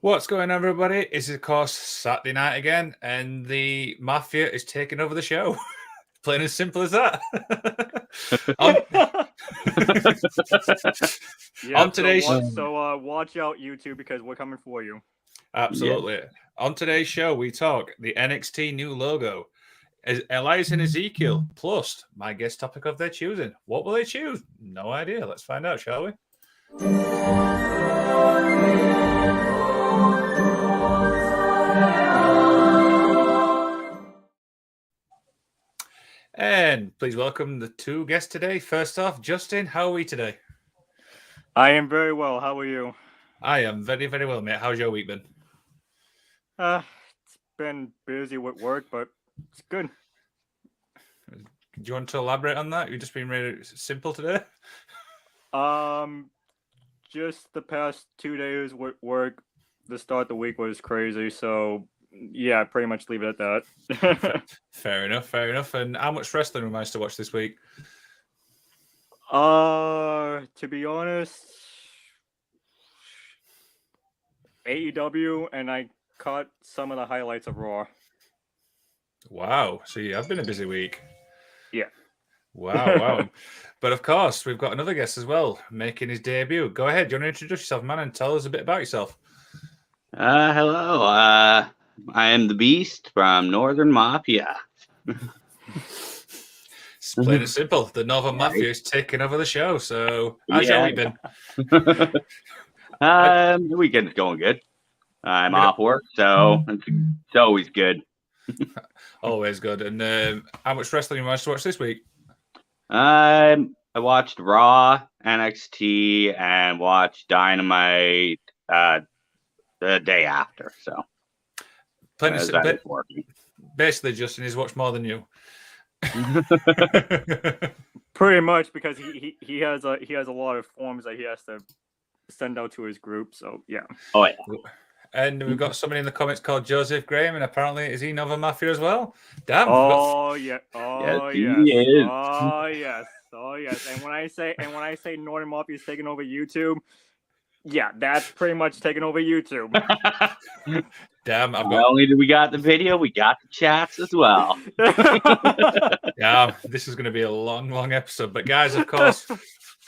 What's going on, everybody? It's of course Saturday night again, and the mafia is taking over the show. Plain and simple as that. on, Yeah, On today's- so, wa- so uh, watch out, YouTube, because we're coming for you. absolutely. On today's show, we talk the NXT new logo, Es- Elias and Ezekiel, plus my guest topic of their choosing. What will they choose? No idea. Let's find out, shall we? And please welcome the two guests today. First off, Justin, how are we today? I am very well. How are you? I am very, very well, mate. How's your week been? Uh, it's been busy with work, but it's good. Do you want to elaborate on that? You've just been really simple today. Um, just the past two days with work, the start of the week was crazy. So yeah, pretty much leave it at that. Fair enough, fair enough. And how much wrestling we managed to watch this week? uh, to be honest, AEW, and I caught some of the highlights of Raw. Wow. So you have been a busy week. Yeah. Wow, wow. but of course, we've got another guest as well making his debut. Go ahead. Do you want to introduce yourself, man, and tell us a bit about yourself? Uh, hello. Uh, I am the Beast from Northern Mafia. It's plain and simple. The Northern Right. Mafia is taking over the show. So how's your week been? um, the weekend's going good. I'm off work, so it's, it's always good. Always good. And um, how much wrestling you managed to watch this week? Um, I watched Raw, NXT, and watched Dynamite uh, the day after. So Plain and as ba- basically, Justin he's watched more than you. Pretty much because he, he, he has a he has a lot of forms that he has to send out to his group. So yeah. Oh yeah. And we've got somebody in the comments called Joseph Graham, and apparently is he Nova Mafia as well? Damn. we've got- Oh yeah. Oh he yes. is. Oh yes. Oh yes. And when I say and when I say Northern Mafia is taking over YouTube, yeah, that's pretty much taking over YouTube. Damn, I've Not got. only do we got the video, we got the chats as well. Yeah, this is going to be a long, long episode. But guys, of course,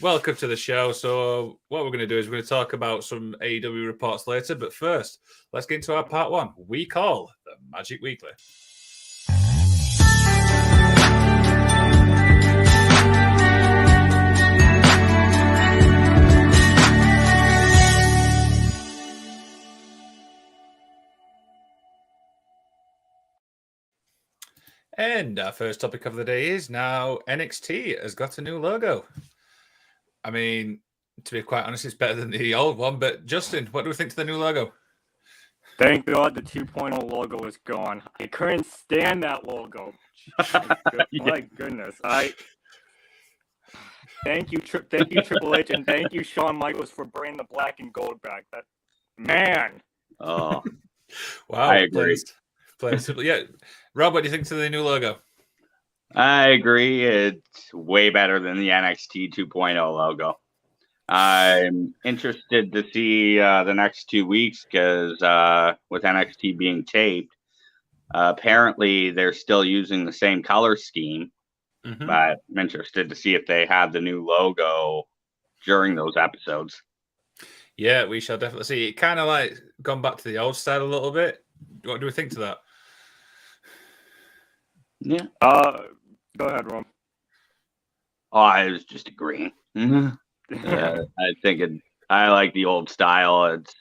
welcome to the show. So what we're going to do is we're going to talk about some AEW reports later. But first, let's get into our part one. We call the Magic Weekly. And our first topic of the day is now NXT has got a new logo. I mean, to be quite honest, it's better than the old one. But Justin, what do we think to the new logo? Thank God the 2.0 logo is gone. I couldn't stand that logo. My Yeah. My goodness. I thank you, Tri- thank you, Triple H, and thank you, Shawn Michaels, for bringing the black and gold back. That man. Oh, Wow, I agree. pleased- Yeah, Rob, what do you think to the new logo? I agree. It's way better than the NXT 2.0 logo. I'm interested to see uh, the next two weeks because uh, with NXT being taped, uh, apparently they're still using the same color scheme. Mhm. But I'm interested to see if they have the new logo during those episodes. Yeah, we shall definitely see. It kind of like gone back to the old style a little bit. What do we think to that? Yeah. Uh, go ahead, Ron. Oh, I was just agreeing. Yeah, I think it, I like the old style. It's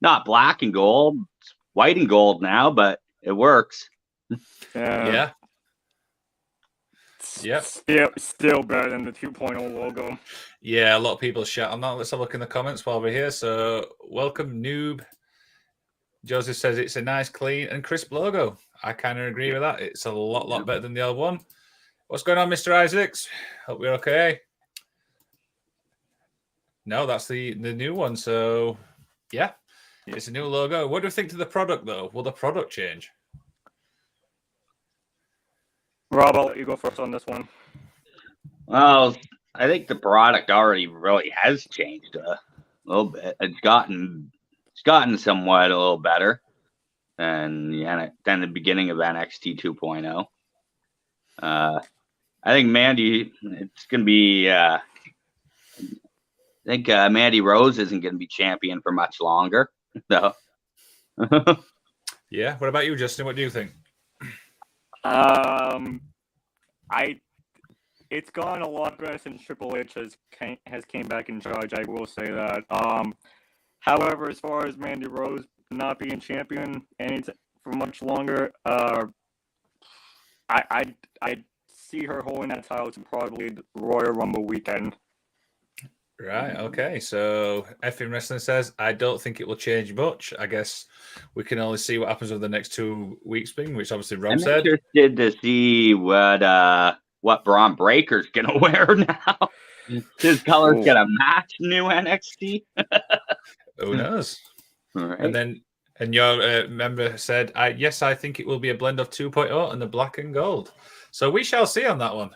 not black and gold, it's white and gold now, but it works. yeah. yeah, Yep. Still, still better than the 2.0 logo. yeah. A lot of people shout on that. Let's have a look in the comments while we're here. So, welcome, noob. Joseph says it's a nice, clean, and crisp logo. I kind of agree with that. It's a lot, lot better than the old one. What's going on, Mr. Isaacs? Hope you're okay. No, that's the the new one. So, yeah, it's a new logo. What do you think to the product, though? Will the product change? Rob, I'll let you go first on this one. Well, I think the product already really has changed a little bit. It's gotten it's gotten somewhat a little better than the than the beginning of NXT 2.0. Uh, I think Mandy, it's going to be. Uh, I think uh, Mandy Rose isn't going to be champion for much longer, though. yeah. What about you, Justin? What do you think? Um, I. It's gone a lot better since Triple H has came, has came back in charge. I will say that. Um, however, as far as Mandy Rose not being champion any t- for much longer, uh, I I I see her holding that title to probably Royal Rumble weekend. Right. Okay. So Effing Wrestling says, I don't think it will change much. I guess we can only see what happens over the next two weeks, being which obviously Rob I'm said. interested to see what uh what Bron Breakker's gonna wear now. His color's Ooh. gonna match new NXT. Who knows? All right. And then, and your uh, member said, I, yes, I think it will be a blend of 2.0 and the black and gold. So we shall see on that one.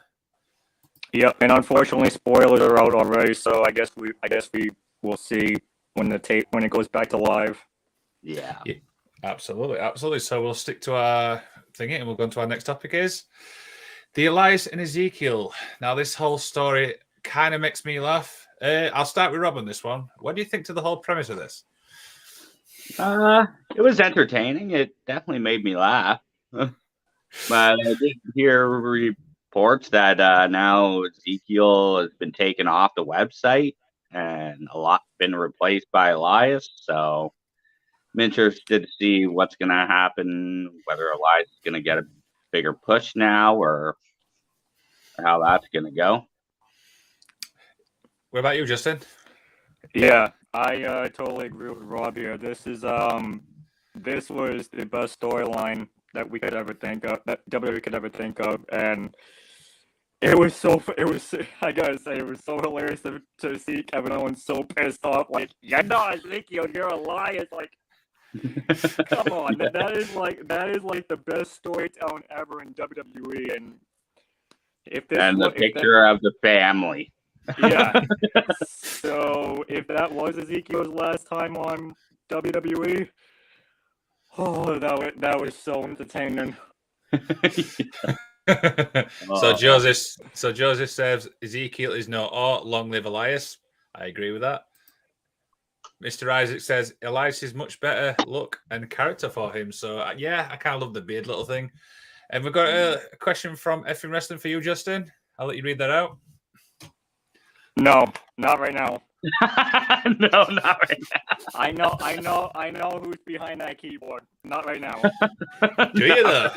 Yep, and unfortunately, spoilers are out already. So I guess we I guess we will see when the tape when it goes back to live. yeah. Absolutely, absolutely. So we'll stick to our thingy and we'll go on to our next topic is the Elias and Ezekiel. Now, this whole story kind of makes me laugh. Uh, I'll start with Rob on this one. What do you think to the whole premise of this? Uh, it was entertaining. It definitely made me laugh. but I did hear reports that uh, now Ezekiel has been taken off the website and a lot been replaced by Elias. So I'm interested to see what's going to happen, whether Elias is going to get a bigger push now or, or how that's going to go. What about you, Justin? Yeah, I uh, totally agree with Rob here. This is um, this was the best storyline that we could ever think of, that WWE could ever think of, and it was so. It was. I gotta say, it was so hilarious to, to see Kevin Owens so pissed off. Like, you're not Ezekiel, you're Elias. Like, come on, that, that is like that is like the best storytelling ever in WWE, and if this and the if that- picture of the family. Yeah. so if that was Ezekiel's last time on WWE, oh, that was that was so entertaining. so. Joseph, so Joseph says Ezekiel is no art. Long live Elias. I agree with that. Mr. Isaac says Elias is much better look and character for him. So uh, yeah, I kind of love the beard little thing. And we've got a, a question from Effing Wrestling for you, Justin. I'll let you read that out. No, not right now. no, not right now. I know, I know, I know who's behind that keyboard. Not right now. Do you though?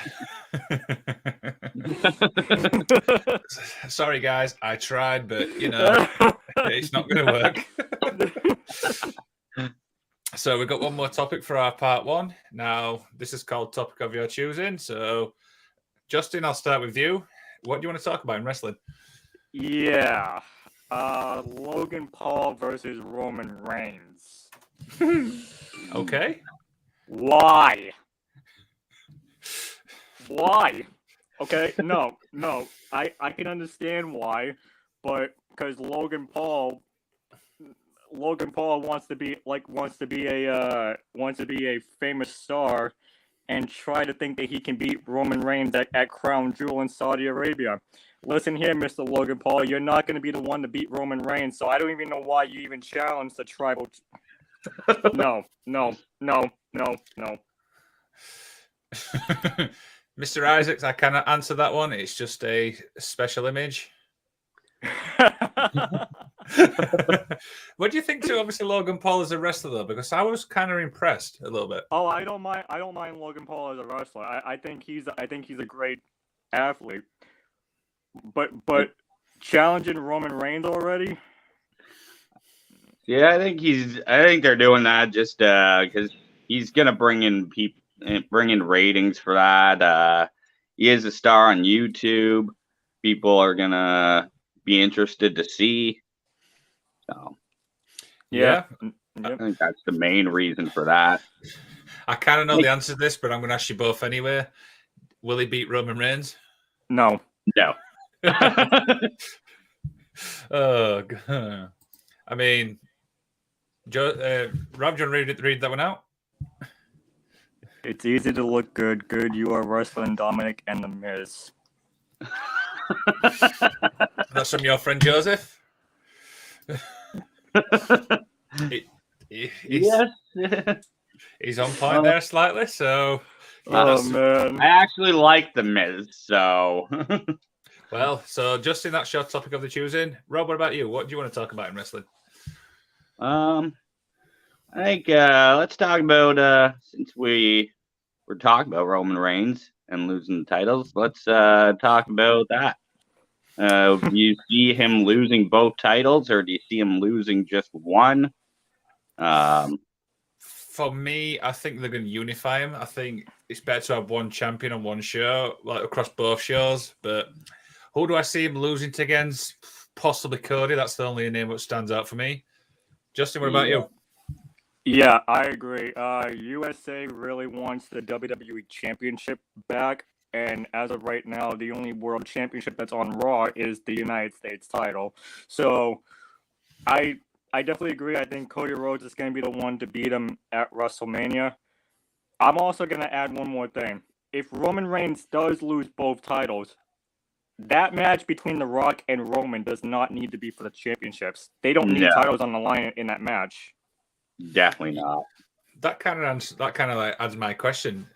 Sorry, guys. I tried, but you know, it's not going to work. so we've got one more topic for our part one. Now, this is called Topic of Your Choosing. So, Justin, I'll start with you. What do you want to talk about in wrestling? yeah. Uh, Logan Paul versus Roman Reigns. Okay. Why? Why? Okay, no, no. I I can understand why, but because Logan Paul, Logan Paul wants to be like wants to be a uh, wants to be a famous star, and try to think that he can beat Roman Reigns at, at Crown Jewel in Saudi Arabia. Listen here, Mr. Logan Paul, you're not going to be the one to beat Roman Reigns, so I don't even know why you even challenged the tribal. no, no, no, no, no. Mr. Isaacs, I cannot answer that one. It's just a special image. what do you think to obviously Logan Paul as a wrestler though? Because I was kind of impressed a little bit. oh, I don't mind. I don't mind Logan Paul as a wrestler. I, I think he's. I think he's a great athlete. But but challenging Roman Reigns already. Yeah, I think he's. I think they're doing that just because he's gonna bring in people, bring in ratings for that. Uh, he is a star on YouTube. People are gonna be interested to see. So Yeah. Mm, I Yep. think that's the main reason for that. I kind of know the answer to this, but I'm going to ask you both anyway. Will he beat Roman Reigns? No. No. Oh, God. I mean, Joe, uh, Rob, do you want to read, read that one out? It's easy to look good. Good, you are worse than Dominic and the Miz. That's from your friend Joseph. He- he- he's, yes. he's on point there slightly. So, Oh man. I actually like the Miz, so well, so just in that short topic of the choosing, Rob, what about you? What do you want to talk about in wrestling? um, I think uh, let's talk about uh, since we were talking about Roman Reigns and losing the titles, let's uh, talk about that. Uh, do you see him losing both titles, or do you see him losing just one? Um, For me, I think they're going to unify him. I think it's better to have one champion on one show, like across both shows. But who do I see him losing to against? Possibly Cody. That's the only name that stands out for me. Justin, what about you? Yeah, I agree. Uh, USA really wants the WWE Championship back, and as of right now, the only World Championship that's on Raw is the United States title. So, I I definitely agree. I think Cody Rhodes is going to be the one to beat him at WrestleMania. I'm also going to add one more thing. If Roman Reigns does lose both titles, that match between The Rock and Roman does not need to be for the championships. They don't need No. titles on the line in that match. definitely not. That kind of answers, that kind of like adds my question.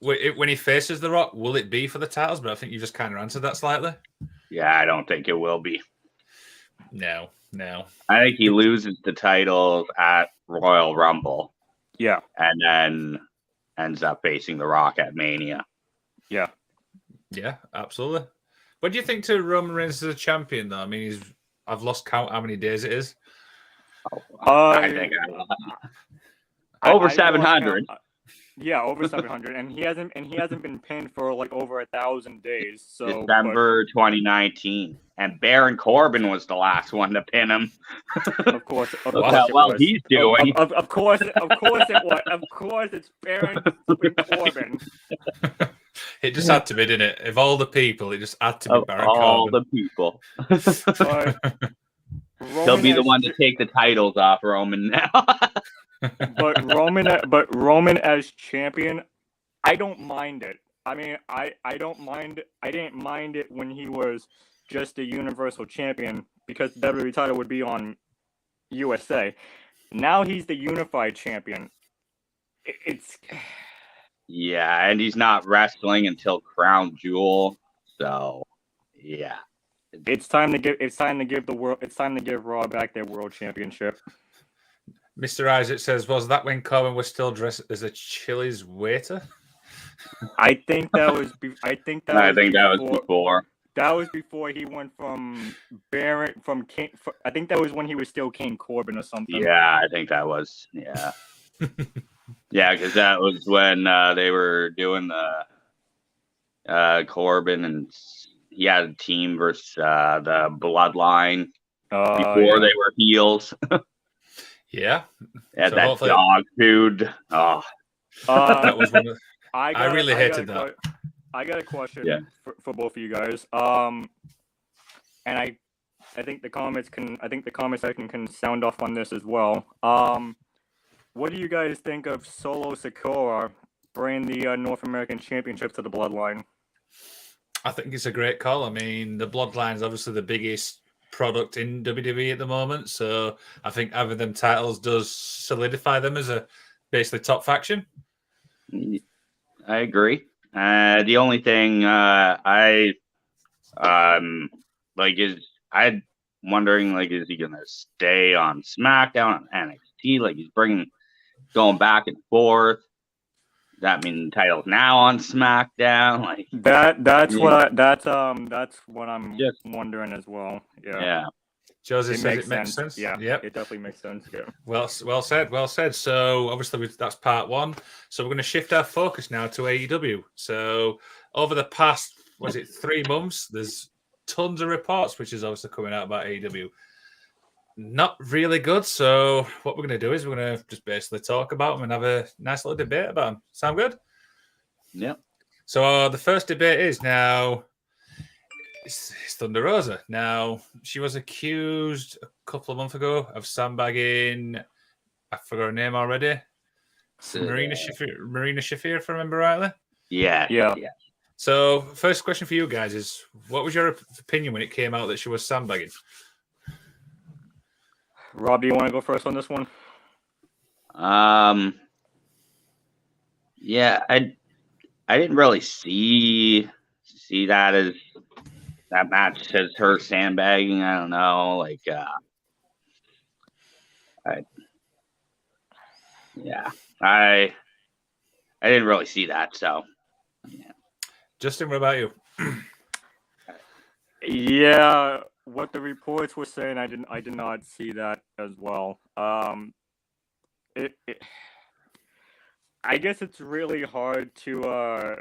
When he faces The Rock, will it be for the titles? But I think you just kind of answered that slightly. Yeah, I don't think it will be. No, no. I think he loses the titles at Royal Rumble Yeah. and then ends up facing The Rock at Mania. Yeah. Yeah, absolutely. What do you think to Roman Reigns as a champion, though? I mean, he's I've lost count how many days it is. Uh, I think uh, I- Over 700. Yeah, over seven hundred, and he hasn't and he hasn't been pinned for like over a thousand days. So but- December 2019. And Baron Corbin was the last one to pin him. of course, of course how it well was. he's Of- doing. Of, of, of course, of course it was. Of course, it's Baron Corbin. It just had to be, didn't it? Of all the people, it just had to be Of Baron all Corbin. the people. But He'll be the one to take the titles off Roman now. but Roman, but Roman as champion, I don't mind it. I mean, I I don't mind. I didn't mind it when he was just a Universal Champion because the WWE title would be on USA. Now he's the Unified Champion. It's yeah, and he's not wrestling until Crown Jewel. So, yeah. it's time to give it's time to give the world it's time to give Raw back their World Championship. Mr. Isaac says, "Was that when Corbin was still dressed as a Chili's waiter?" I think that was. Be- I think that. I was think that was before- before. That was before he went from Baron from King. fr- I think that was when he was still King Corbin or something. Yeah, I think that was. Yeah. yeah, because that was when uh, they were doing the uh, Corbin and he had a team versus uh, the Bloodline Uh, before yeah. they were heels. Yeah, Had So that hopefully- dog food. Oh, Uh, that was one of. I, I got a- really got a hated that. que- I got a question Yeah. for, for both of you guys. Um, and I, I think the comments can. I think the comments section can sound off on this as well. Um, what do you guys think of Solo Sikoa bringing the uh, North American Championship to the Bloodline? I think it's a great call. I mean, the Bloodline is obviously the biggest product in WWE at the moment, so I think having them titles does solidify them as a basically top faction. I agree. Uh, the only thing uh, I um like is I'm wondering like is he gonna stay on SmackDown on NXT? Like he's bringing going back and forth. Does that mean title's now on SmackDown? Like That that's Yeah. what I, that's um that's what I'm just wondering as well. Yeah. yeah, Josie It says makes it makes sense. sense. Yeah. Yep. It definitely makes sense. Yeah. Well, well said. Well said. So obviously that's part one. So we're going to shift our focus now to AEW. So over the past was it three months? There's tons of reports, which is obviously coming out about AEW. Not really good. So what we're going to do is we're going to just basically talk about them and have a nice little debate about them. Sound good? Yeah. So uh, the first debate is now it's, it's Thunder Rosa. Now she was accused a couple of months ago of sandbagging I forgot her name already. So, Marina Shafir, Marina Shafir, if I remember rightly. Yeah. Yeah. Yeah. So, first question for you guys is: What was your opinion when it came out that she was sandbagging? Rob, do you want to go first on this one? Um. Yeah, I I didn't really see see that as that match as her sandbagging. I don't know, like uh, I yeah, I I didn't really see that. So yeah. Justin, what about you? Yeah, what the reports were saying, I didn't, I did not see that as well. Um, it, it, I guess it's really hard to, uh,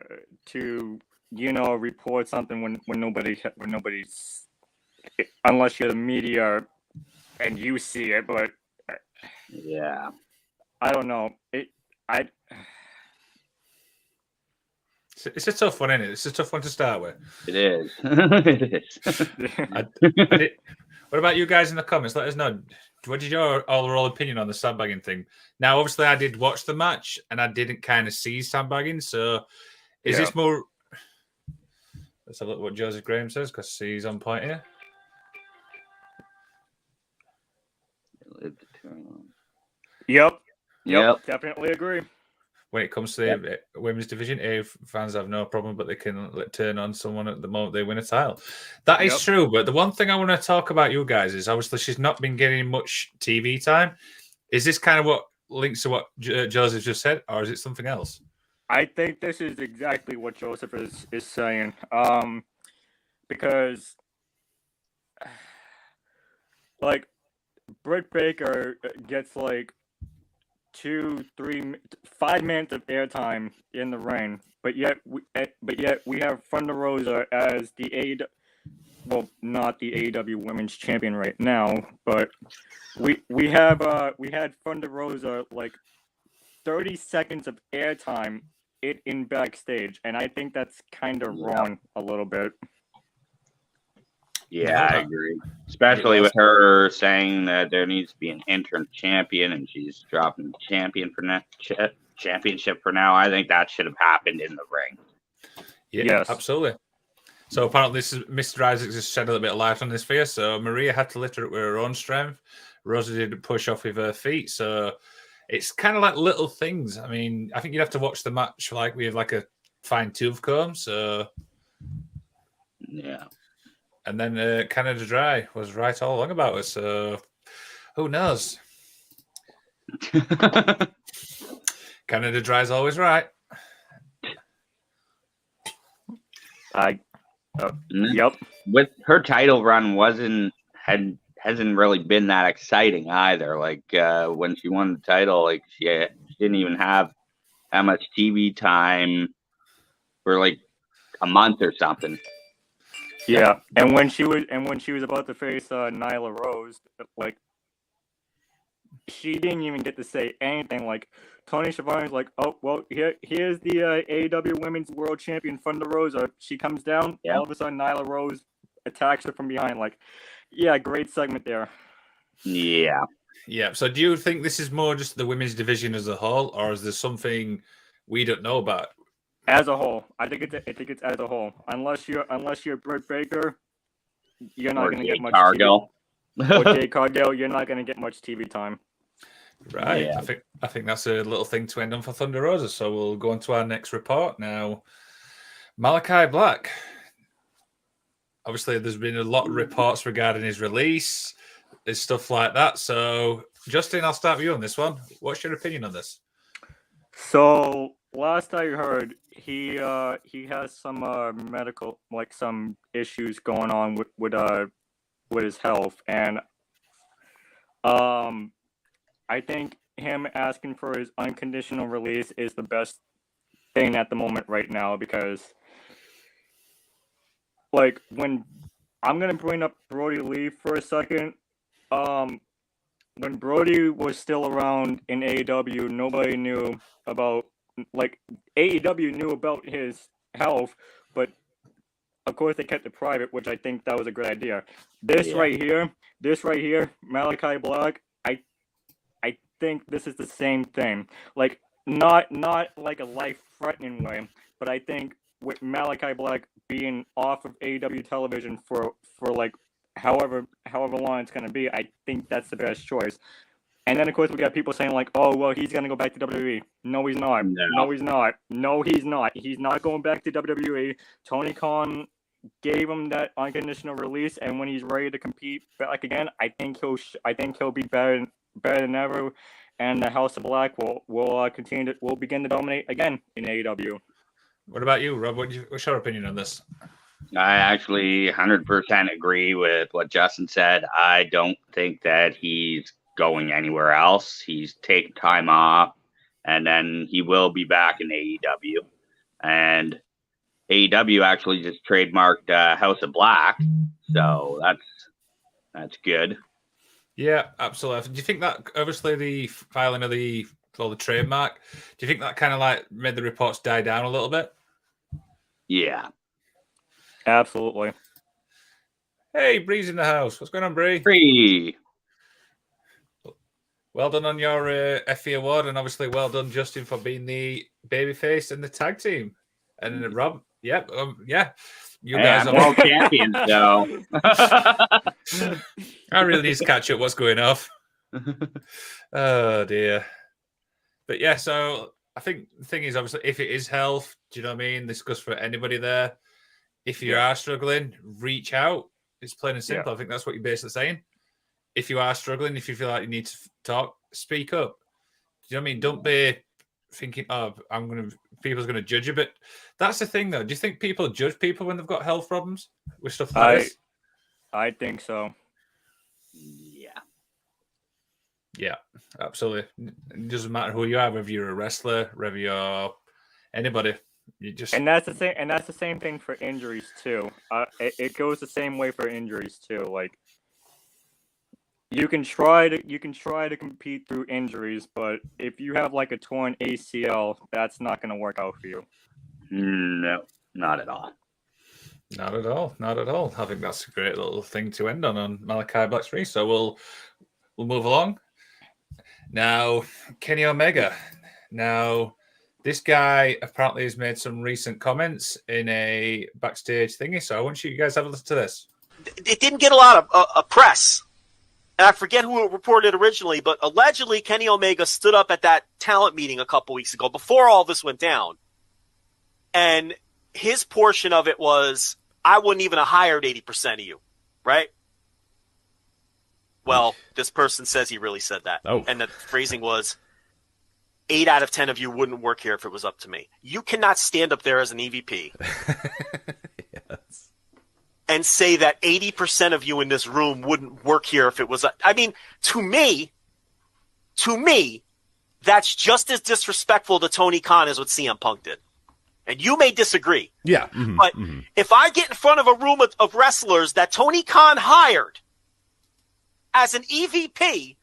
to you know, report something when when nobody when nobody's, unless you're the media, and you see it. But yeah, I don't know. It, I, It's, it's a tough one, isn't it? It's a tough one to start with. it is. it is. I did- what about you guys in the comments? Let us know. What is your overall opinion on the sandbagging thing? Now, obviously, I did watch the match and I didn't kind of see sandbagging. So, is Yeah. this more? Let's have a look what Joseph Graham says because he's on point here. yep, Yep. definitely agree. When it comes to the uh, women's division, A fans have no problem, but they can let- turn on someone at the moment they win a title. That is Yep. true. But the one thing I want to talk about you guys is obviously she's not been getting much TV time. Is this kind of what links to what J- Joseph just said, or is it something else? I think this is exactly what Joseph is is saying. Um, because like Britt Baker gets like two, three, five minutes of airtime in the ring, but yet we, eh, but yet we have Thunder Rosa as the A, well, not the AEW Women's Champion right now, but we we have uh we had Thunder Rosa like thirty seconds of airtime it in backstage, and I think that's kind of Yeah. wrong a little bit. Yeah, I agree. Especially with her saying that there needs to be an interim champion, and she's dropping the champion for now, cha- championship for now. I think that should have happened in the ring. Yeah, Yes. absolutely. So apparently, this is Mr. Isaacs just shed a little bit of light on this fear. So Maria had to litter it with her own strength. Rosa did push off with her feet. So it's kind of like little things. I mean, I think you'd have to watch the match like we have like a fine tooth comb. So Yeah. and then uh, Canada Dry was right all along about it. So who knows? Canada Dry's always right. I Mm, yep. with her title run wasn't had hasn't really been that exciting either. Like uh, when she won the title, like she, she didn't even have that much TV time for like a month or something. Yeah, and when she was and when she was about to face uh, Nyla Rose, like she didn't even get to say anything. Like Tony Schiavone's like, "Oh well, here here's the uh, AEW Women's World Champion Thunder Rosa." She comes down. Yeah. All of a sudden, Nyla Rose attacks her from behind. Like, yeah, great segment there. Yeah. Yeah. So do you think this is more just the women's division as a whole, or is there something we don't know about? As a whole, I think it's I think it's as a whole. Unless you're unless you're Britt Baker, you're not Or going to Jade get much. Cargill. TV, or Jade Cargill, you're not going to get much TV time. Right. Yeah. I think I think that's a little thing to end on for Thunder Rosa. So we'll go on to our next report now. Malachi Black. Obviously, there's been a lot of reports regarding his release, and stuff like that. So, Justin, I'll start with you on this one. What's your opinion on this? So last I heard, he uh he has some uh medical like some issues going on with with uh with his health, and um, I think him asking for his unconditional release is the best thing at the moment right now because like when I'm gonna bring up Brodie Lee for a second. Um, when Brodie was still around in AEW, nobody knew about like AEW knew about his health, but of course they kept it private, which I think that was a good idea. This Yeah. right here, this right here, Malachi Black, I I think this is the same thing. Like not not like a life threatening way, but I think with Malachi Black being off of AEW television for for like however however long it's gonna be, I think that's the best choice. And then of course we got people saying like, oh well, he's gonna go back to WWE. No, he's not. No. No, he's not. No, he's not. He's not going back to WWE. Tony Khan gave him that unconditional release, and when he's ready to compete back again, I think he'll sh- I think he'll be better better than ever, and the House of Black will will uh, continue to will begin to dominate again in AEW. What about you, Rob? What you, what's your opinion on this? I actually 100% agree with what Justin said. I don't think that he's going anywhere else. He's taking time off, and then he will be back in AEW. And AEW actually just trademarked uh, House of Black, so that's that's good. Yeah, absolutely. Do you think that obviously the filing of the well, the trademark, do you think that kind of like made the reports die down a little bit? Yeah, Absolutely. Hey, Bree's in the house. What's going on, Bree? free. Well done on your uh, Effie award, and obviously well done, Justin, for being the babyface and the tag team. And then Rob, yep, um, yeah, you Hey, guys I'm are. world champion, so I really need to catch up. What's going off? Oh dear. But yeah, so I think the thing is obviously if it is health, do you know what I mean? This goes for anybody there. If you are struggling, reach out. It's plain and simple. I think that's what you're basically saying. If you are struggling, if you feel like you need to talk, speak up. Do you know what I mean? Don't be thinking, oh, I'm gonna people's gonna judge you. But that's the thing though. Do you think people judge people when they've got health problems with stuff like I- this? I think so. yeah. Yeah, absolutely. It doesn't matter who you are, whether you're a wrestler, whether you're anybody. You just And that's the same. And that's the same thing for injuries too. Uh, it, it goes the same way for injuries too. Like you can try to you can try to compete through injuries, but if you have like a torn ACL, that's not going to work out for you. No, not at all. not at all, not at all. I think that's a great little thing to end on on Malachi Black's free. So we'll we'll move along. Now, Kenny Omega. Now, this guy apparently has made some recent comments in a backstage thingy. So I want you guys to have a listen to this. it didn't get a lot of uh, uh, press. And I forget who it reported originally, but allegedly Kenny Omega stood up at that talent meeting a couple weeks ago before all this went down. And his portion of it was, I wouldn't even have hired 80% of you, right? Well, this person says he really said that. Oh. And the phrasing was, eight out of 10 of you wouldn't work here if it was up to me. You cannot stand up there as an EVP yes. and say that 80% of you in this room wouldn't work here if it was I mean to me to me that's just as disrespectful to Tony Khan as what CM Punk did and you may disagree Yeah. mhm, But- mhm. if I get in front of a room of, of wrestlers that Tony Khan hired as an EVP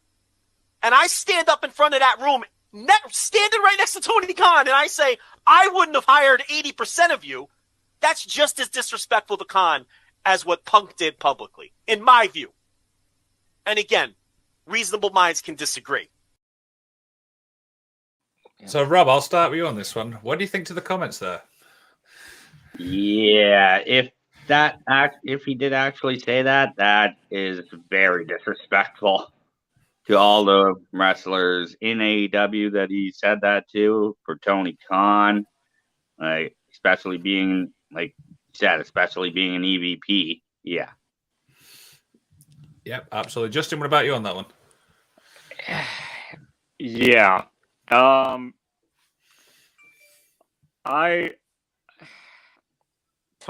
and I stand up in front of that room ne- standing right next to Tony Khan and I say I wouldn't have hired 80% of you that's just as disrespectful to Khan as what Punk did publicly, in my view. And again, reasonable minds can disagree. So, Rob, I'll start with you on this one. What do you think to the comments there? Yeah, if that act, if he did actually say that, that is very disrespectful to all the wrestlers in AEW that he said that to. For Tony Khan, like especially being like said, especially being an EVP. Yeah, Yep, absolutely. Justin, what about you on that one? Yeah. Um I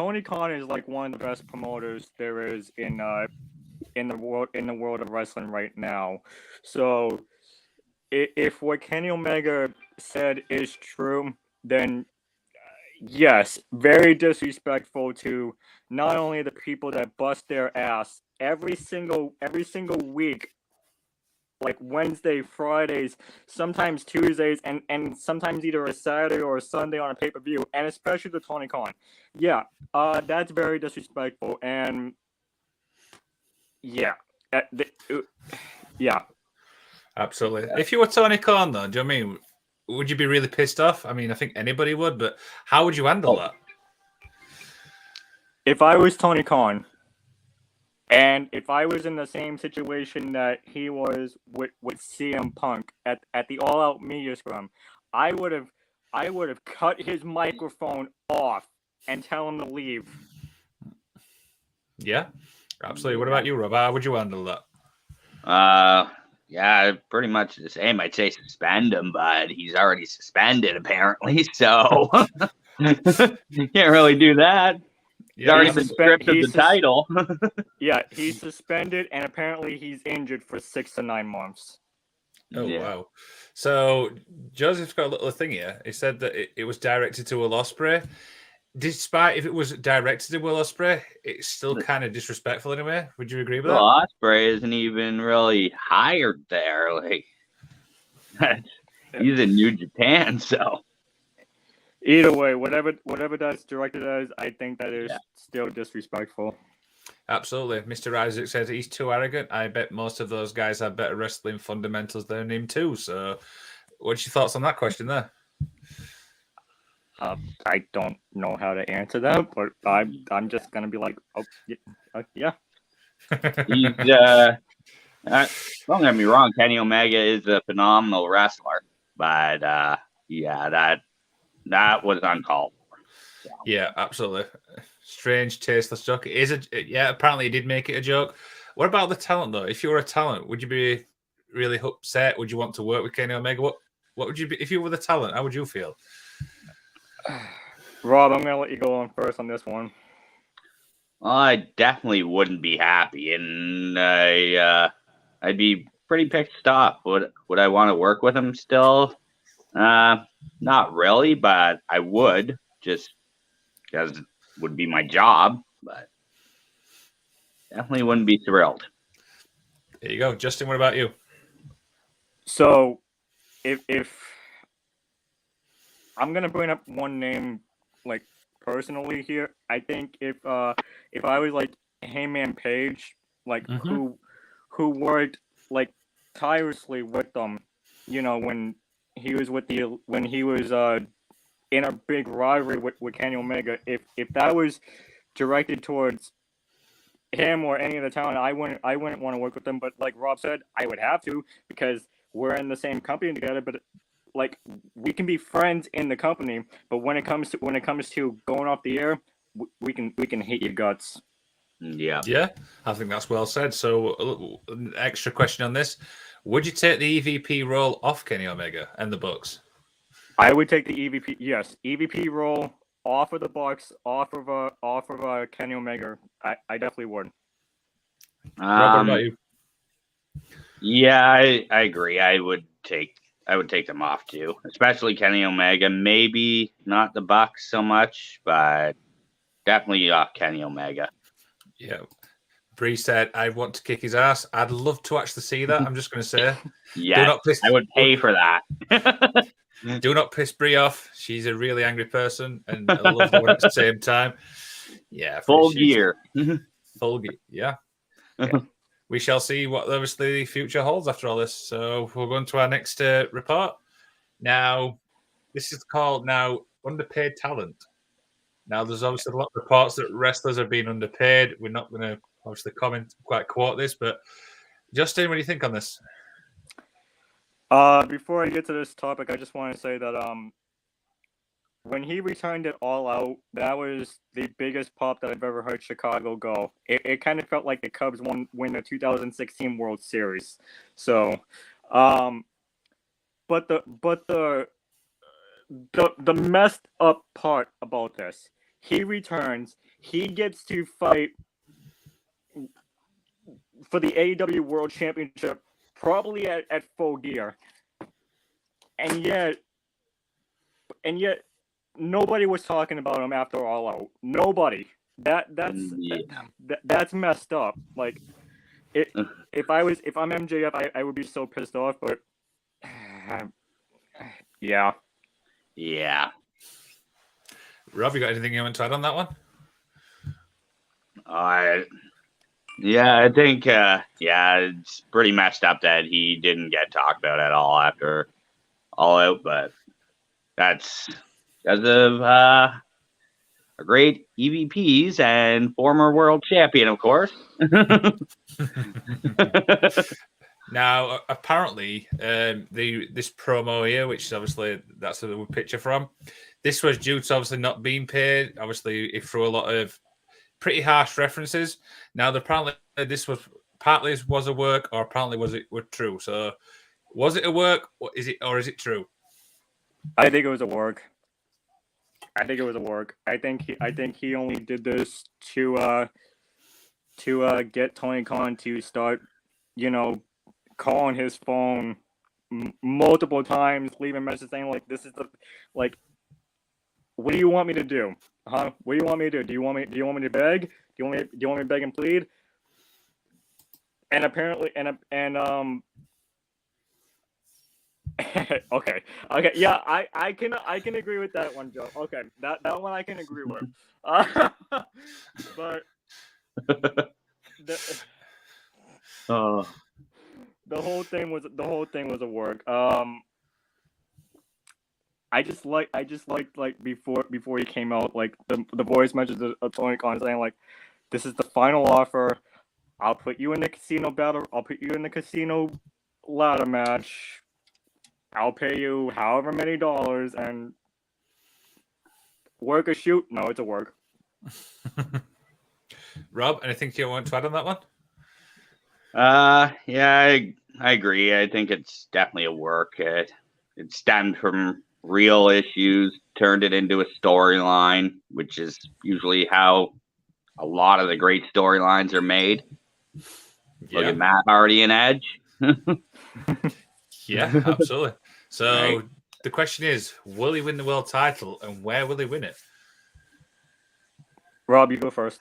Tony Khan is like one of the best promoters there is in uh in the world in the world of wrestling right now. So i- if what Kenny Omega said is true, then uh, yes, very disrespectful to not only the people that bust their ass every single every single week like Wednesday, Fridays, sometimes Tuesdays, and and sometimes either a Saturday or a Sunday on a pay per view, and especially the Tony Khan. Yeah, uh, that's very disrespectful, and yeah, uh, the, uh, yeah, Absolutely. If you were Tony Khan, though, do you know what I mean? Would you be really pissed off? I mean, I think anybody would, but how would you handle Oh. that? if I was Tony Khan, and if I was in the same situation that he was with, with CM Punk at, at the All Out Media Scrum, I would have I would have cut his microphone off and tell him to leave. Yeah, absolutely. What about you, Rob? How would you handle that? Uh, yeah, pretty much the same. I'd say suspend him, but he's already suspended apparently, so you can't really do that. He's Yeah, already he's been suspe- stripped of he's the sus- title. Yeah, he's suspended and apparently he's injured for six to nine months. Oh Yeah. wow! So Joseph's got a little thing here. He said that it, it was directed to Will Ospreay. Despite if it was directed to Will Ospreay, it's still kind of disrespectful in a way. Would you agree with Well, that? Ospreay isn't even really hired there. Like, he's in New Japan, so Either way, whatever whatever that's directed as, I think that is Yeah. still disrespectful. Absolutely. Mr. Isaac says he's too arrogant. I bet most of those guys have better wrestling fundamentals than him too. So, what's your thoughts on that question there? Uh, I don't know how to answer that, but I'm I'm just gonna be like, oh yeah, uh, yeah. he's uh, uh don't get me wrong, Kenny Omega is a phenomenal wrestler, but uh yeah, that that was uncalled for. Yeah, absolutely. Strange, tasteless joke. It is a yeah. Apparently, he did make it a joke. What about the talent though? If you were a talent, would you be really upset? Would you want to work with Kenny Omega? What What would you be if you were the talent? How would you feel? Rob, I'm gonna let you go on first on this one. I definitely wouldn't be happy, and I uh, I'd be pretty pissed off. Would would I want to work with him still? Uh, not really, but I would just because it would be my job. But definitely wouldn't be thrilled. There you go, Justin. What about you? So, if if I'm gonna bring up one name, like personally here, I think if uh if I was like Hangman Page, like Mhm. who who worked like tirelessly with them, you know, when he was with the when he was uh in a big rivalry with, with Kenny Omega, if if that was directed towards him or any of the talent, I wouldn't I wouldn't want to work with them. But like Rob said, I would have to because we're in the same company together. But like we can be friends in the company, but when it comes to when it comes to going off the air, we can we can hate your guts. Yeah. Yeah, I think that's well said. So, a an extra question on this: Would you take the EVP role off Kenny Omega and the Bucks? I would take the EVP. Yes, EVP role off of the Bucks, off of uh, off of uh, Kenny Omega. I, I definitely would. What Um, about you? Yeah, I, I agree. I would take I would take them off too, especially Kenny Omega. Maybe not the Bucks so much, but definitely off Kenny Omega. Yeah. Bree said, "I want to kick his ass." I'd love to actually see that. I'm just going to say, do Yeah, not piss. I would pay for that. Do not piss Brie off. She's a really angry person and a lovely one at the same time. Yeah, Full gear. Full gear. Yeah. We shall see what obviously the future holds after all this. So we'll go on to our next uh, report. Now, this is called now underpaid talent. Now, there's obviously a lot of reports that wrestlers are being underpaid. We're not going to obviously the comment quite quote this, but Justin, what do you think on this? Uh, before I get to this topic, I just want to say that um, when he returned it all out, that was the biggest pop that I've ever heard Chicago go. It, it kind of felt like the Cubs won win the 2016 World Series. So, um, but the but the the the messed up part about this, he returns, he gets to fight for the AEW World Championship probably at, at full gear. And yet and yet nobody was talking about him after all out. Nobody. That that's Yeah. that, that's messed up. Like it if I was if I'm MJF I, I would be so pissed off, but yeah. Yeah. Rob, you got anything you want to add on that one? I Yeah, I think uh yeah, it's pretty messed up that he didn't get talked about at all after all out, but that's because of uh a great EVPs and former world champion, of course. Now, apparently, um, the this promo here, which is obviously that's the picture from, this was due to obviously not being paid. Obviously, it threw a lot of pretty harsh references. Now, apparently, this was partly was a work, or apparently was it were true. So, was it a work? Or is it or is it true? I think it was a work. I think it was a work. I think he, I think he only did this to uh to uh get Tony Khan to start, you know, calling his phone m- multiple times, leaving messages saying like, "This is the like, what do you want me to do? Huh? What do you want me to do? Do you want me? Do you want me to beg? Do you want me? Do you want me to beg and plead?" And apparently, and and um, okay, okay, yeah, I, I can, I can agree with that one, Joe. Okay, that, that one I can agree with. Uh, but the, oh, the whole thing was, the whole thing was a work. Um, I just like, I just liked like before, before he came out, like the, the voice mentioned the Tony Khan saying like, "This is the final offer. I'll put you in the casino battle. I'll put you in the casino ladder match. I'll pay you however many dollars and work or shoot. No, it's a work. Rob, anything you want to add on that one? Uh, yeah, I, I agree. I think it's definitely a work. It, it stemmed from real issues, turned it into a storyline, which is usually how a lot of the great storylines are made. Look at Matt Hardy and Edge. Yeah, absolutely. So Right. the question is, will he win the world title and where will he win it? Rob, you go first.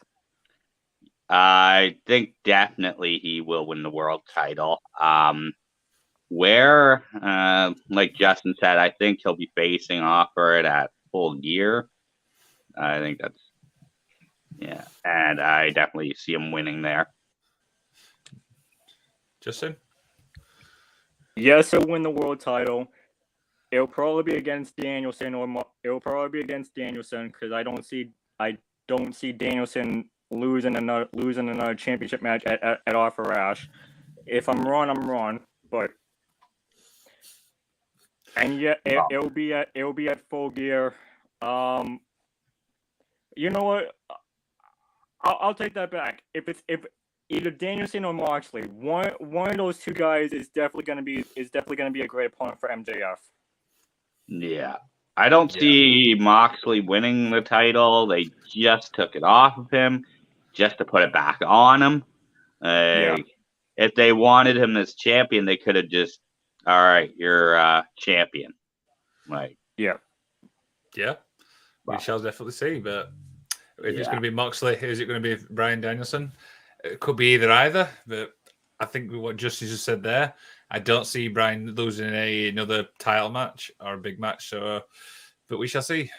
I think definitely he will win the world title. Um, where, uh, like Justin said, I think he'll be facing off for it at full gear. I think that's yeah, and I definitely see him winning there. Justin? Yes, he'll win the world title. It'll probably be against Danielson, or Mo- it'll probably be against Danielson because I don't see I don't see Danielson losing another losing another championship match at at, at Arthur Ashe. If I'm wrong, I'm wrong, but and yeah, it, it'll be at it'll be at full gear. Um, you know what? I'll, I'll take that back. If it's if either Danielson or Moxley, one one of those two guys is definitely gonna be is definitely gonna be a great opponent for MJF. Yeah. I don't Yeah. see Moxley winning the title. They just took it off of him just to put it back on him. Uh, If they wanted him as champion, they could have just, all right, you're uh, champion. Like, Yeah. Yeah. We shall definitely see. But if it's going to be Moxley, is it going to be Bryan Danielson? It could be either either. But I think what Justice just said there, I don't see Brian losing a, another title match or a big match. So, but we shall see.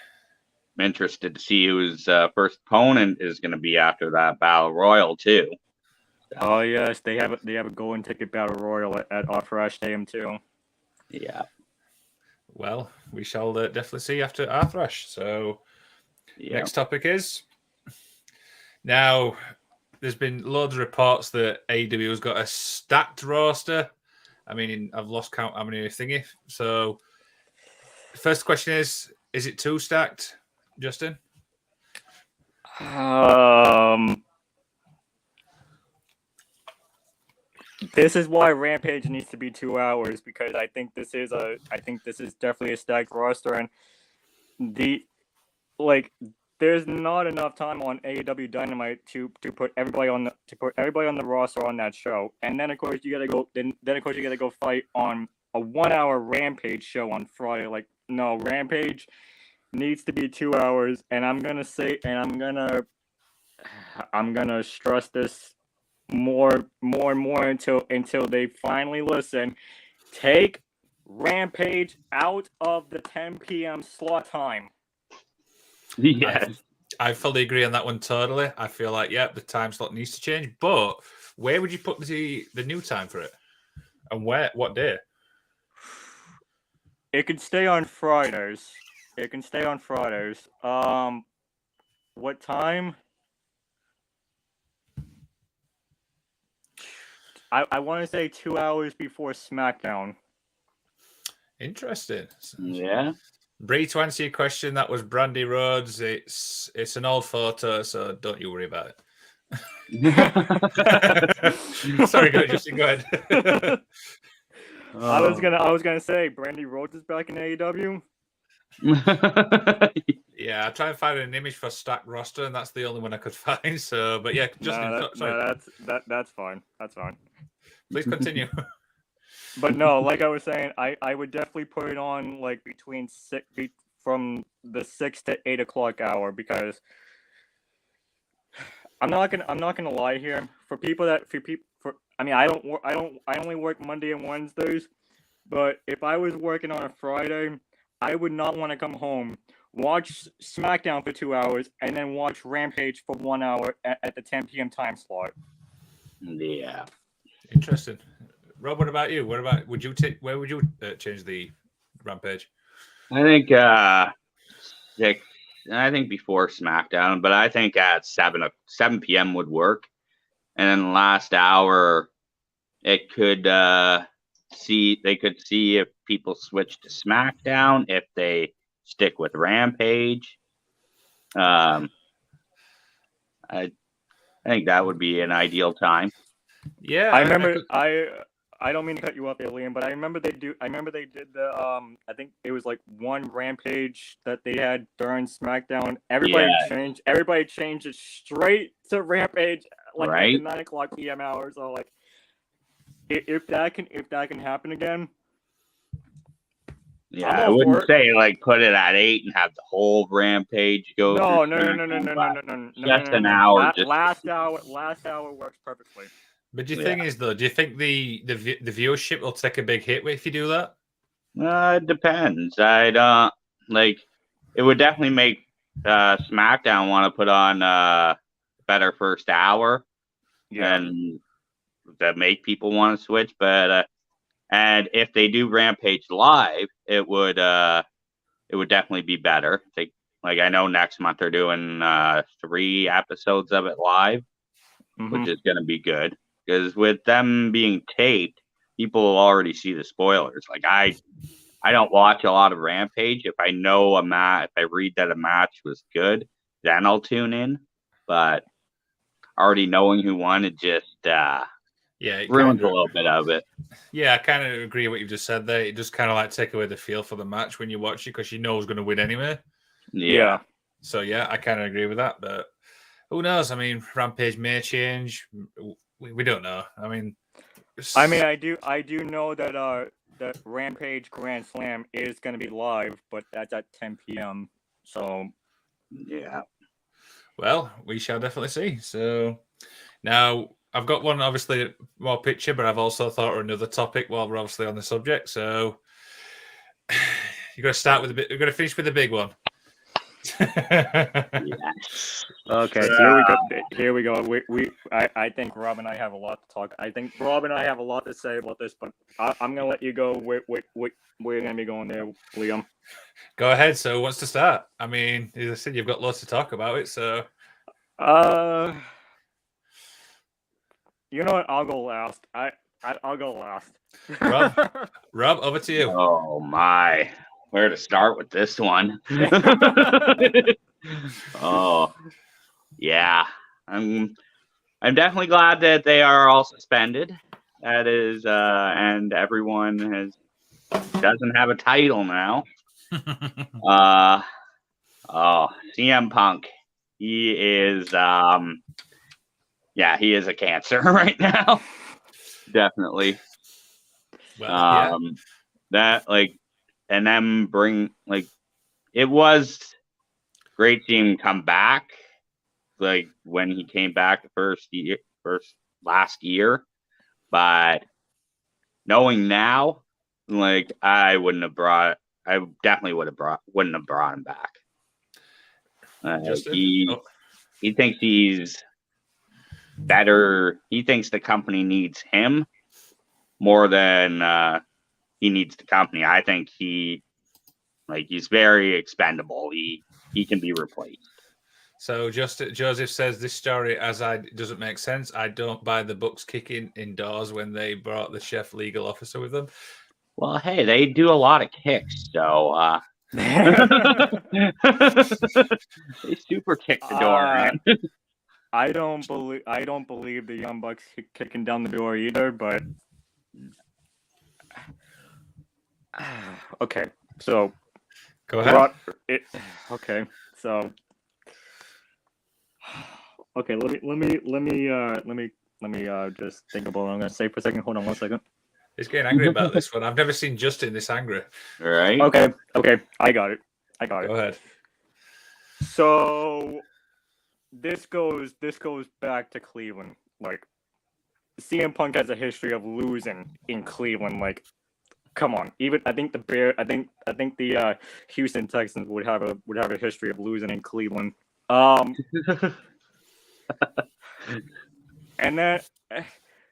I'm interested to see who his uh, first opponent is going to be after that battle royal too. Oh yes, they have a, they have a golden ticket battle royal at, at Arthur Ashe Stadium too. Yeah, Well, we shall uh, definitely see after Arthur Ashe. So, yeah. Next topic is now. There's been loads of reports that AEW has got a stacked roster. I mean, I've lost count how many thingy. So, first question is: Is it too stacked, Justin? Um, this is why Rampage needs to be two hours because I think this is a I think this is definitely a stacked roster and the like there's not enough time on AEW Dynamite to to put everybody on the to put everybody on the roster on that show. And then of course you gotta go then then of course you gotta go fight on a one hour Rampage show on Friday. Like no Rampage needs to be two hours and I'm gonna say and I'm gonna I'm gonna stress this more more and more until until they finally listen. Take Rampage out of the 10 p.m. slot time. yes. I fully agree on that one totally. I feel like, yeah, the time slot needs to change. But where would you put the the new time for it, and where? What day? It can stay on Fridays. It can stay on Fridays. Um, what time? I I want to say two hours before SmackDown. Interesting. Yeah. Bree, to answer your question, that was Brandy Rhodes. It's it's an old photo, so don't you worry about it. Sorry, go Justin. Go ahead. I was Oh. gonna I was gonna say Brandy Rhodes is back in AEW. yeah, I try and find an image for stacked roster, and that's the only one I could find. So, but yeah, Justin, Nah, that, sorry, nah, that's that that's fine. That's fine. Please continue. But no, like I was saying, I I would definitely put it on like between six be, from the six to eight o'clock hour because I'm not gonna I'm not gonna lie here for people that for people for I mean I don't work I don't I only work Monday and Wednesdays, but if I was working on a Friday, I would not want to come home watch SmackDown for two hours and then watch Rampage for one hour at, at the 10 p.m. time slot. yeah. Interesting. Rob, what about you? What about would you take? Where would you uh, change the rampage? I think uh I think before SmackDown, but I think at seven seven PM would work. And then last hour it could uh see they could see if people switch to SmackDown, if they stick with Rampage. Um I I think that would be an ideal time. Yeah, I remember could- I I don't mean to cut you off there, Liam, but I remember they do I remember they did the um I think it was like one rampage that they had during SmackDown. Everybody Yeah. changed everybody changed it straight to Rampage like Right. the nine o'clock PM hour. So like if that can if that can happen again, Yeah, I'm I all for wouldn't say like put it at eight and have the whole rampage go. no, no, no, no, no, no, no, no, no, no, just an hour, last hour last hour works perfectly. But do you Yeah. think is though? Do you think the the the viewership will take a big hit if you do that? Uh, it depends. I don't like. It would definitely make uh, SmackDown want to put on uh, better first hour yeah. and that make people want to switch. But uh, and if they do Rampage live, it would uh, it would definitely be better. They, like I know next month they're doing uh, three episodes of it live, Mhm. which is going to be good because with them being taped, people will already see the spoilers. Like I, I don't watch a lot of Rampage. If I know a match, if I read that a match was good, then I'll tune in. But already knowing who won, it just uh, Yeah, it ruins a kinda- little bit of it. Yeah, I kind of agree with what you've just said there. It just kind of like take away the feel for the match when you watch it because you know who's going to win anyway. Yeah, So yeah, I kind of agree with that. But who knows? I mean, Rampage may change. We, we don't know. I mean, I mean, I do, I do know that uh, that Rampage Grand Slam is going to be live, but that's at 10 p.m. So yeah. Well, we shall definitely see. So now I've got one obviously more picture, but I've also thought of another topic while we're obviously on the subject. So you're gonna start with a bit. We're gonna finish with a big one. Yes. okay, so here we go. Here we go. We, we I, I think Rob and I have a lot to talk. I think Rob and I have a lot to say about this, but I, I'm going to let you go. Where, where, where, where you're going to be going there, Liam? Go ahead. So who wants to start? I mean, as I said, you've got lots to talk about it. So Uh, you know what? I'll go last. I, I I'll go last. Rob? Rob, over to you. Oh my, where to start with this one? oh, yeah. I'm I'm definitely glad that they are all suspended. That is, uh, and everyone has doesn't have a title now. Uh, oh, CM Punk. He is, um, yeah, he is a cancer right now. Definitely. well, yeah. Um, that like, and then bring like, it was great him come back. Like when he came back the first year, first last year, but knowing now, like I wouldn't have brought. I definitely would have brought. Wouldn't have brought him back. Uh, he Oh. he thinks he's better. He thinks the company needs him more than uh, he needs the company. I think he like he's very expendable. He he can be replaced. So just Joseph says this story as I doesn't make sense. I don't buy the Bucks kicking indoors when they brought the chef legal officer with them. Well, hey, they do a lot of kicks, so uh they super kick the door, Uh, man. I don't believe I don't believe the Young Bucks kicking down the door either, but okay. So Go ahead. Rod, it, okay, so okay, let me let me let me uh let me let me uh just think about what I'm gonna say for a second. Hold on one second. He's getting angry about this one. I've never seen Justin this angry. Right? Okay, okay, I got it. I got Go it. Go ahead. So this goes this goes back to Cleveland. Like CM Punk has a history of losing in Cleveland. Like, come on. Even I think the Bear I think I think the uh Houston Texans would have a would have a history of losing in Cleveland. Um and then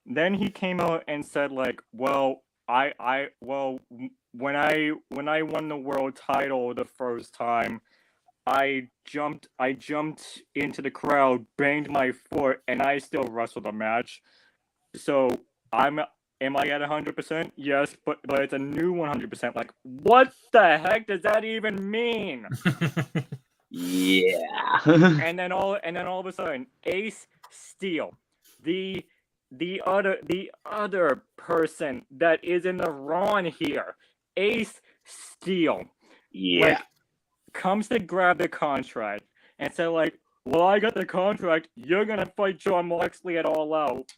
then he came out and said like well i i well when i when i won the world title the first time i jumped i jumped into the crowd banged my foot and i still wrestled the match so i'm am i at 100% yes but but it's a new 100% like what the heck does that even mean? Yeah. and then all and then all of a sudden ace steel the the other the other person that is in the wrong here ace steel yeah. like comes to grab the contract and say like well i got the contract. You're gonna fight jon moxley at all out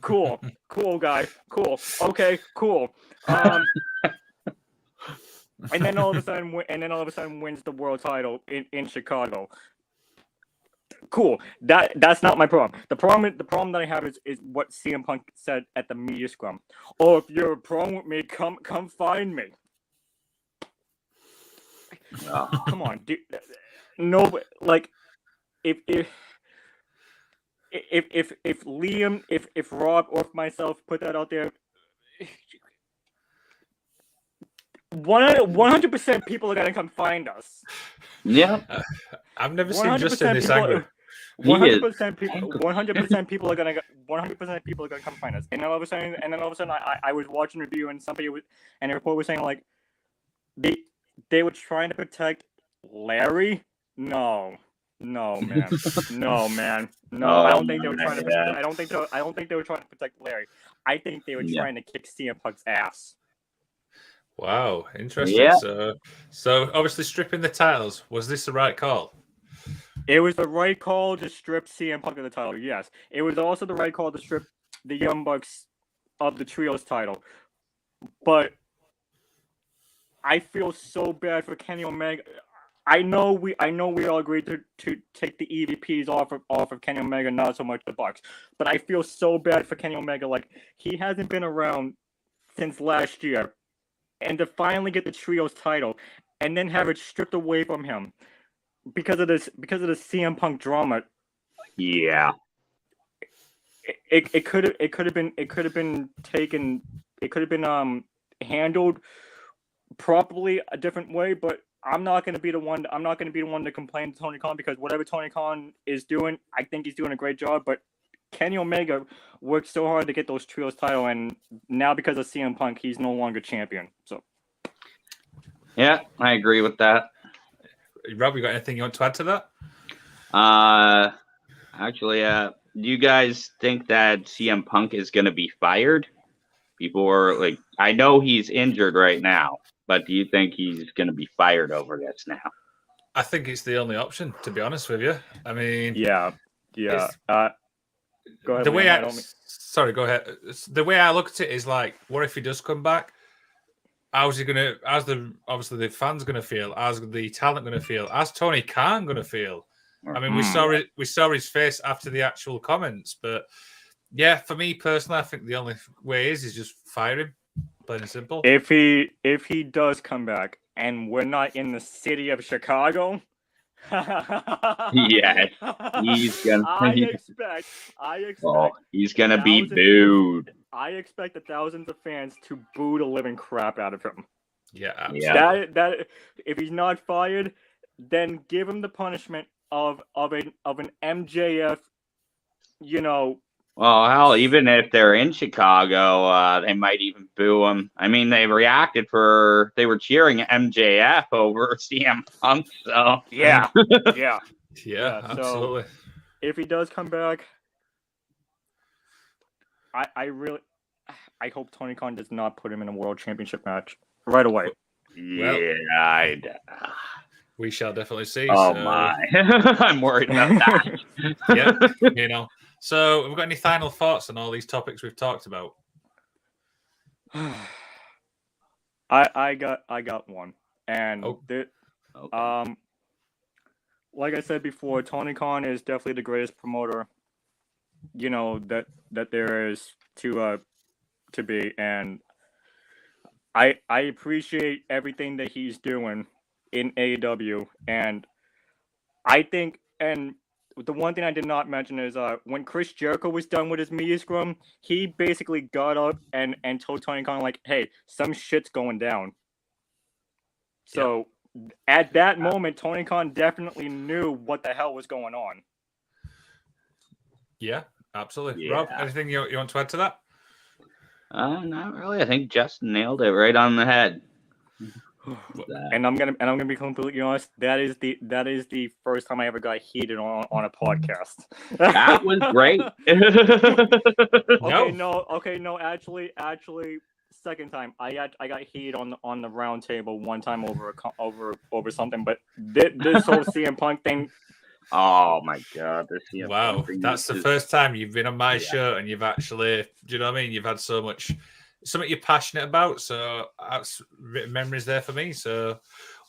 cool. Cool guy cool. Okay cool. Um and then all of a sudden and then all of a sudden wins the world title in, in chicago. Cool. That that's not my problem. The problem the problem that i have is is what cm punk said at the media scrum. Oh if you're a problem with me come come find me. Oh, come on. Dude no but, like if if if if if liam if if rob or if myself put that out there one 100% people are gonna come find us yeah. I've never seen 100% Justin this people- angry. He One hundred percent people. One hundred percent people are gonna. One hundred percent people are gonna come find us. And then all of a sudden, and then all of a sudden, I, I I was watching a review, and somebody was, and a report was saying like, they they were trying to protect Larry. No, no man, no man, no. I oh don't think they were trying to. Protect, I don't think they. Were, I don't think they were trying to protect Larry. I think they were Yeah. trying to kick CM Punk's ass. Wow, interesting. Yeah. So, so obviously stripping the titles was this the right call? It was the right call to strip CM Punk of the title. Yes, it was also the right call to strip the Young Bucks of the trios title. But I feel so bad for Kenny Omega. I know we, I know we all agreed to, to take the EVPs off of off of Kenny Omega, not so much the Bucks. But I feel so bad for Kenny Omega. Like he hasn't been around since last year, and to finally get the trios title, and then have it stripped away from him because of this because of the CM Punk drama. Yeah. It it, could have it could have been it could have been taken it could have been um handled properly a different way, but I'm not going to be the one. I'm not going to be the one to complain to Tony Khan because whatever Tony Khan is doing, I think he's doing a great job. But Kenny Omega worked so hard to get those trios title, and now because of CM Punk, he's no longer champion. So Yeah, I agree with that. Rob, you got anything you want to add to that? Uh, actually, uh, do you guys think that CM Punk is going to be fired? People are like, I know he's injured right now, but do you think he's going to be fired over this now? I think it's the only option, to be honest with you. I mean, yeah, yeah. Uh, go ahead. the way Liam, I, don't mean- sorry, go ahead. The way I look at it is like, what if he does come back? How's he gonna? How's the obviously the fans gonna feel? How's the talent gonna feel? How's Tony Khan gonna feel? I mean, we Hmm. saw it. We saw his face after the actual comments, but yeah, for me personally, I think the only way is is just fire him, plain and simple. if he if he does come back and we're not in the city of Chicago, Yes, he's gonna- I expect. I oh, expect. Oh, he's gonna be Thousands- booed. I expect the thousands of fans to boo the living crap out of him. Yeah, absolutely. Yeah. That that if he's not fired, then give him the punishment of of an of an MJF. You know, Well, hell, even if they're in Chicago, uh, they might even boo him. I mean, they reacted for they were cheering MJF over CM Punk. So yeah, yeah. Yeah, Yeah, so- absolutely. If he does come back, I I really, I hope Tony Khan does not put him in a world championship match right away. yeah, I'd, We shall definitely see. oh so- my, I'm worried about that. yeah, you know. So, have we got any final thoughts on all these topics we've talked about? I I got I got one, and Oh. the- Okay. um, like I said before, Tony Khan is definitely the greatest promoter, you know that that there is to uh to be, and I I appreciate everything that he's doing in AEW, and I think and the one thing I did not mention is uh when Chris Jericho was done with his media scrum, he basically got up and and told Tony Khan like, "Hey, some shit's going down." So at that moment, Tony Khan definitely knew what the hell was going on. Yeah, absolutely. Rob, anything you, you want to add to that? Uh, not really. I think Justin nailed it right on the head. That- And I'm gonna and I'm gonna be completely honest. That is the that is the first time I ever got heated on on a podcast. That was great. Okay, No. no, okay, no. Actually, actually, second time I got I got heated on the on the round table one time over a co- over over something, but this, this whole CM Punk thing. oh my god, this CM wow, Punk that's the is- first time you've been on my Yeah. show and you've actually, do you know what I mean? You've had so much, something you're passionate about. So that's written memories there for me. So,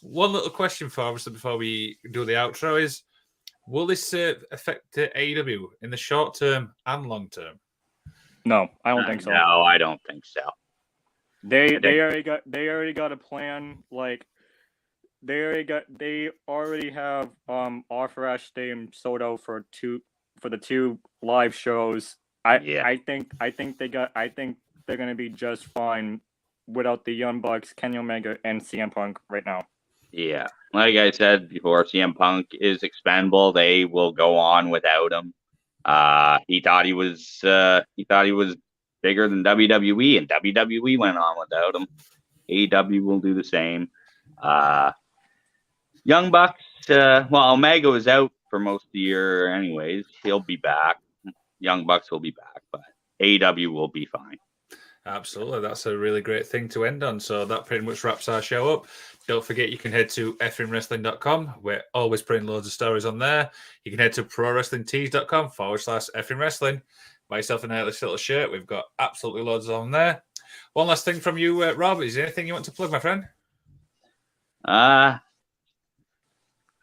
one little question for obviously before we do the outro is Will this uh, affect the AEW in the short term and long term? No, I don't think so. No, I don't think so. They they already got they already got a plan. Like they already got they already have um Arthur Ashe Stadium sold out for two for the two live shows. I Yeah. I think I think they got I think they're gonna be just fine without the Young Bucks, Kenny Omega, and CM Punk right now. Yeah, like I said before, CM Punk is expendable. They will go on without him. Uh, he thought he was uh, he thought he was bigger than WWE, and WWE went on without him. AEW will do the same. Uh, Young Bucks, uh, well, Omega was out for most of the year, anyways. He'll be back. Young Bucks will be back, but AEW will be fine. Absolutely. That's a really great thing to end on. So that pretty much wraps our show up. Don't forget you can head to fnwrestling.com. We're always putting loads of stories on there. You can head to prowrestlingtees.com forward slash effing wrestling. Buy yourself a nice little shirt. We've got absolutely loads on there. One last thing from you, uh, Rob. Is there anything you want to plug, my friend? Uh,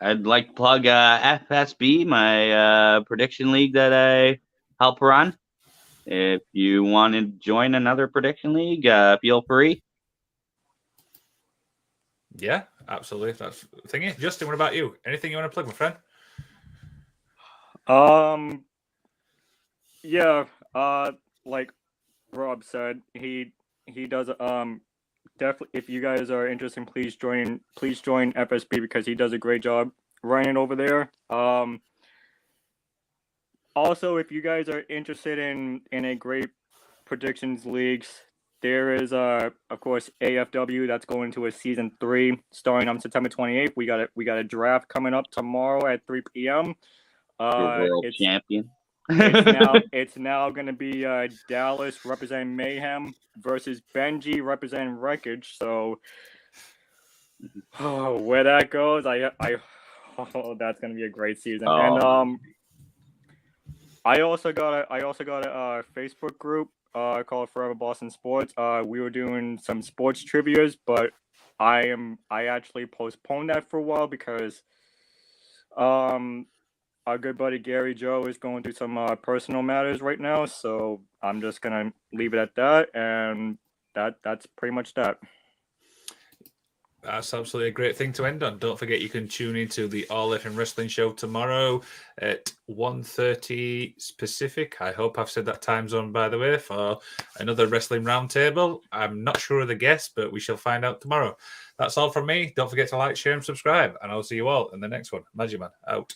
I'd like to plug uh, FSB, my uh, prediction league that I help run. If you want to join another prediction league, uh, feel free. Yeah, absolutely. That's thingy. Justin, what about you? Anything you want to plug, my friend? Um, yeah, uh, like Rob said, he he does um definitely. If you guys are interested, please join. Please join FSB because he does a great job running over there. Um, also, if you guys are interested in in a great predictions leagues, there is uh of course AFW that's going to a season three starting on September twenty eighth. We got a we got a draft coming up tomorrow at three p.m. Your Uh, world it's, champion. it's now it's now going to be uh, Dallas representing Mayhem versus Benji representing Wreckage. So, oh, where that goes, I I oh, that's going to be a great season. And Oh. um, I also got a I also got a uh, Facebook group uh called Forever Boston Sports. Uh, we were doing some sports trivia's, but I am I actually postponed that for a while because um our good buddy Gary Joe is going through some uh, personal matters right now, so I'm just gonna leave it at that, and that that's pretty much that. That's absolutely a great thing to end on. Don't forget you can tune into the All in Wrestling show tomorrow at 1.30 Pacific. I hope I've said that time zone by the way for another wrestling roundtable. I'm not sure of the guest, but we shall find out tomorrow. That's all from me. Don't forget to like, share, and subscribe, and I'll see you all in the next one. Magic Man out.